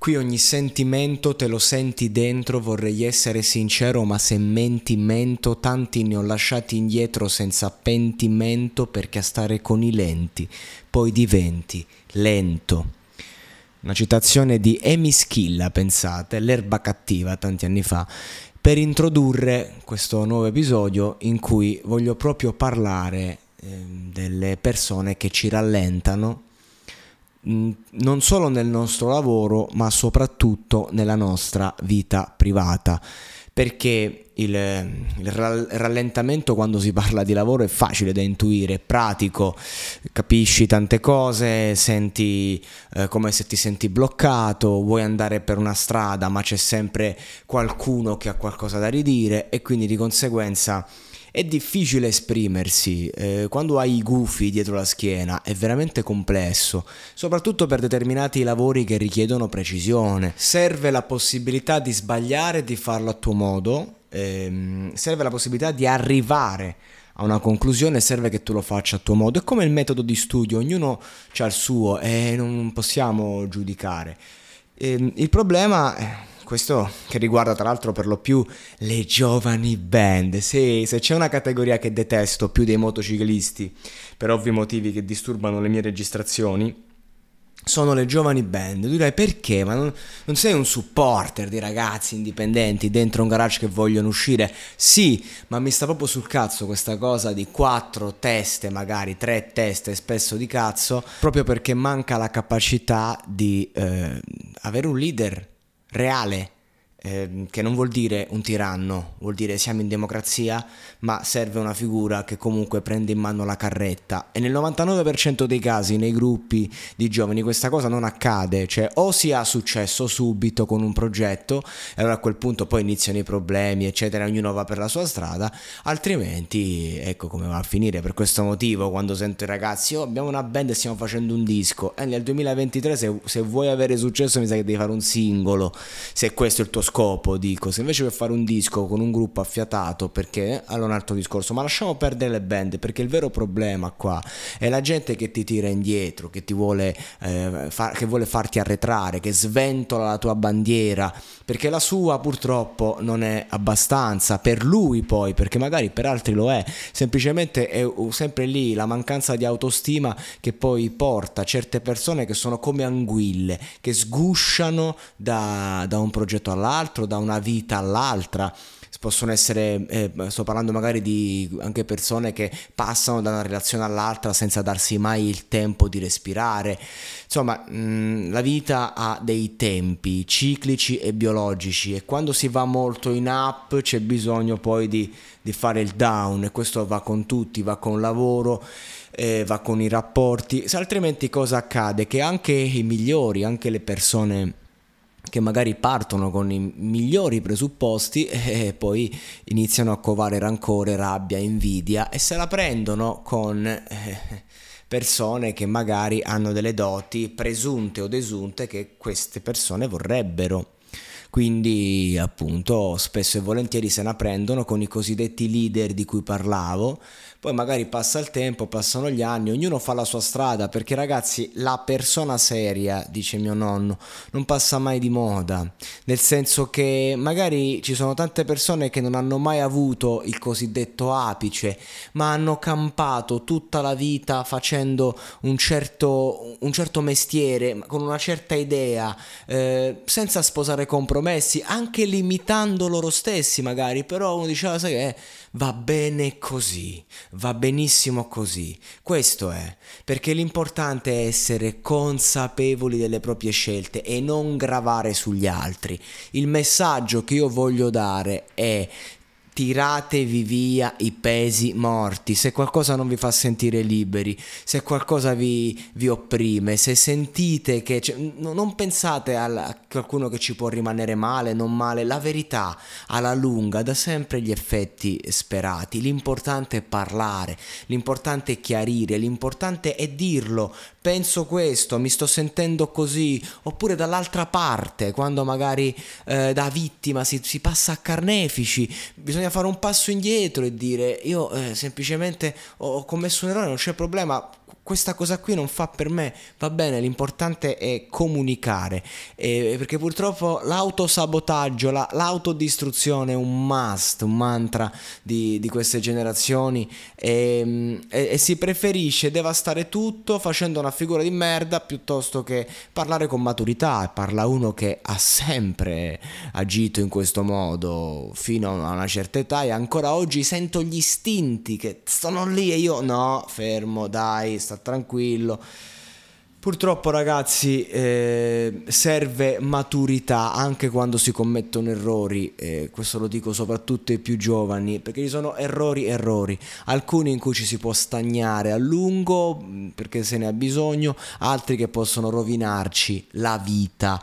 Qui ogni sentimento te lo senti dentro, vorrei essere sincero, ma se menti mento, tanti ne ho lasciati indietro senza pentimento perché a stare con i lenti poi diventi lento. Una citazione di Amy Schilla, pensate, l'erba cattiva tanti anni fa, per introdurre questo nuovo episodio in cui voglio proprio parlare eh, delle persone che ci rallentano non solo nel nostro lavoro, ma soprattutto nella nostra vita privata. Perché il, il, rallentamento quando si parla di lavoro è facile da intuire, è pratico, capisci tante cose, senti eh, come se ti senti bloccato, vuoi andare per una strada ma c'è sempre qualcuno che ha qualcosa da ridire e quindi di conseguenza è difficile esprimersi, eh, quando hai i gufi dietro la schiena è veramente complesso, soprattutto per determinati lavori che richiedono precisione. Serve la possibilità di sbagliare e di farlo a tuo modo, ehm, serve la possibilità di arrivare a una conclusione, serve che tu lo faccia a tuo modo. È come il metodo di studio, ognuno ha il suo e non possiamo giudicare. Ehm, il problema è questo che riguarda tra l'altro per lo più le giovani band. Sì, se c'è una categoria che detesto più dei motociclisti, per ovvi motivi che disturbano le mie registrazioni, sono le giovani band. Tu direi perché? Ma non, non, sei un supporter di ragazzi indipendenti dentro un garage che vogliono uscire? Sì, ma mi sta proprio sul cazzo questa cosa di quattro teste, magari tre teste, spesso di cazzo, proprio perché manca la capacità di eh, avere un leader reale eh, che non vuol dire un tiranno, vuol dire siamo in democrazia, ma serve una figura che comunque prende in mano la carretta. E nel 99% dei casi nei gruppi di giovani questa cosa non accade, cioè o si ha successo subito con un progetto e allora a quel punto poi iniziano i problemi, eccetera, ognuno va per la sua strada, altrimenti ecco come va a finire. Per questo motivo quando sento i ragazzi "Oh, abbiamo una band e stiamo facendo un disco" e nel 2023 se, se vuoi avere successo mi sa che devi fare un singolo, se questo è il tuo scopo, dico, se invece per fare un disco con un gruppo affiatato, perché? Allora un altro discorso, ma lasciamo perdere le band, perché il vero problema qua è la gente che ti tira indietro, che ti vuole, eh, far, che vuole farti arretrare, che sventola la tua bandiera, perché la sua purtroppo non è abbastanza per lui poi, perché magari per altri lo è, semplicemente è sempre lì la mancanza di autostima che poi porta certe persone che sono come anguille, che sgusciano da, da un progetto all'altro all'altro, da una vita all'altra. Possono essere, eh, sto parlando magari di anche persone che passano da una relazione all'altra senza darsi mai il tempo di respirare. Insomma, mh, mm, la vita ha dei tempi ciclici e biologici e quando si va molto in up c'è bisogno poi di, di fare il down e questo va con tutti, va con il lavoro. Eh, va con i rapporti, se altrimenti cosa accade? Che anche i migliori, anche le persone che magari partono con i migliori presupposti e poi iniziano a covare rancore, rabbia, invidia e se la prendono con eh, persone che magari hanno delle doti presunte o desunte che queste persone vorrebbero. Quindi appunto spesso e volentieri se la prendono con i cosiddetti leader di cui parlavo, poi magari passa il tempo, passano gli anni, ognuno fa la sua strada, perché ragazzi la persona seria, dice mio nonno, non passa mai di moda, nel senso che magari ci sono tante persone che non hanno mai avuto il cosiddetto apice, ma hanno campato tutta la vita facendo un certo, un certo mestiere, con una certa idea, eh, senza sposare compromessi, anche limitando loro stessi magari, però uno diceva, sai che va bene così, va benissimo così. Questo è, perché l'importante è essere consapevoli delle proprie scelte e non gravare sugli altri. Il messaggio che io voglio dare è tiratevi via i pesi morti, se qualcosa non vi fa sentire liberi, se qualcosa vi, vi opprime, se sentite che... Cioè, non pensate a qualcuno che ci può rimanere male, non male, la verità alla lunga dà sempre gli effetti sperati, l'importante è parlare, l'importante è chiarire, l'importante è dirlo, penso questo, mi sto sentendo così, oppure dall'altra parte, quando magari eh, da vittima si, si passa a carnefici, bisogna fare un passo indietro e dire io eh, semplicemente ho commesso un errore, non c'è problema, questa cosa qui non fa per me, va bene, l'importante è comunicare, eh, perché purtroppo l'autosabotaggio, la, l'autodistruzione è un must, un mantra di, di queste generazioni. E, e, e, si preferisce devastare tutto facendo una figura di merda piuttosto che parlare con maturità, parla uno che ha sempre agito in questo modo fino a una certa età e ancora oggi sento gli istinti che stanno lì e io no, fermo, dai, sta tranquillo. Purtroppo ragazzi eh, serve maturità anche quando si commettono errori, eh, questo lo dico soprattutto ai più giovani, perché ci sono errori errori, alcuni in cui ci si può stagnare a lungo mm, perché se ne ha bisogno, altri che possono rovinarci la vita,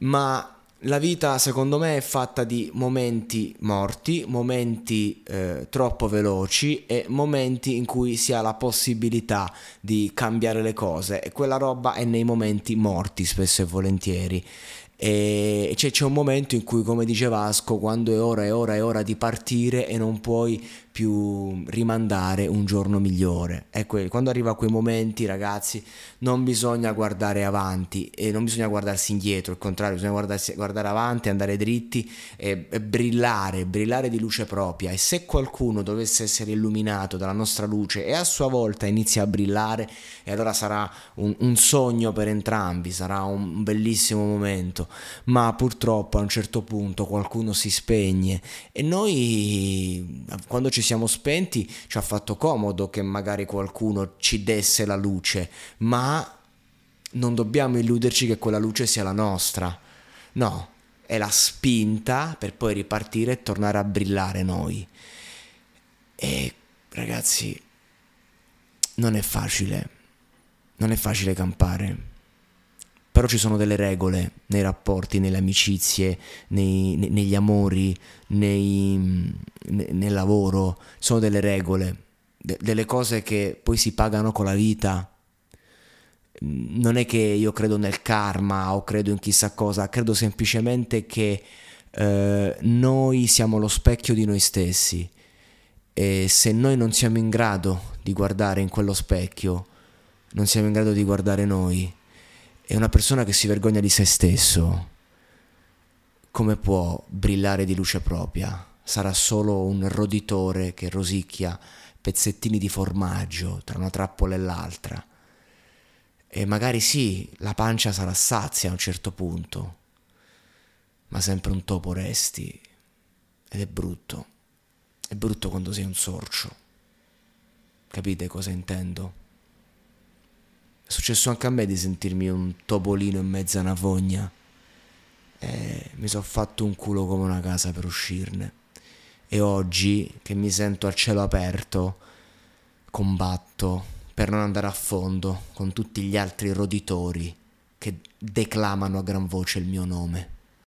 ma la vita secondo me è fatta di momenti morti, momenti eh, troppo veloci e momenti in cui si ha la possibilità di cambiare le cose. E quella roba è nei momenti morti spesso e volentieri e c'è, c'è un momento in cui come dice Vasco quando è ora è ora è ora di partire e non puoi più rimandare un giorno migliore. Ecco, quando arriva a quei momenti, ragazzi, non bisogna guardare avanti e non bisogna guardarsi indietro, al contrario, bisogna guardare avanti, andare dritti e, e, brillare, brillare di luce propria. E se qualcuno dovesse essere illuminato dalla nostra luce e a sua volta inizia a brillare, e allora sarà un, un sogno per entrambi, sarà un bellissimo momento. Ma purtroppo a un certo punto qualcuno si spegne e noi quando ci siamo spenti ci ha fatto comodo che magari qualcuno ci desse la luce, ma non dobbiamo illuderci che quella luce sia la nostra. No, è la spinta per poi ripartire e tornare a brillare noi. E ragazzi, non è facile, non è facile campare però ci sono delle regole nei rapporti, nelle amicizie, nei, ne, negli amori, nei, ne, nel lavoro, sono delle regole, de, delle cose che poi si pagano con la vita. Non è che io credo nel karma o credo in chissà cosa, credo semplicemente che eh, noi siamo lo specchio di noi stessi. E se noi non siamo in grado di guardare in quello specchio, non siamo in grado di guardare noi è una persona che si vergogna di se stesso, come può brillare di luce propria? Sarà solo un roditore che rosicchia pezzettini di formaggio tra una trappola e l'altra. E magari sì, la pancia sarà sazia a un certo punto, ma sempre un topo resti. Ed è brutto. È brutto quando sei un sorcio. Capite cosa intendo? È successo anche a me di sentirmi un topolino in mezzo a una fogna. E mi sono fatto un culo come una casa per uscirne. E oggi, che mi sento al cielo aperto, combatto per non andare a fondo con tutti gli altri roditori che declamano a gran voce il mio nome.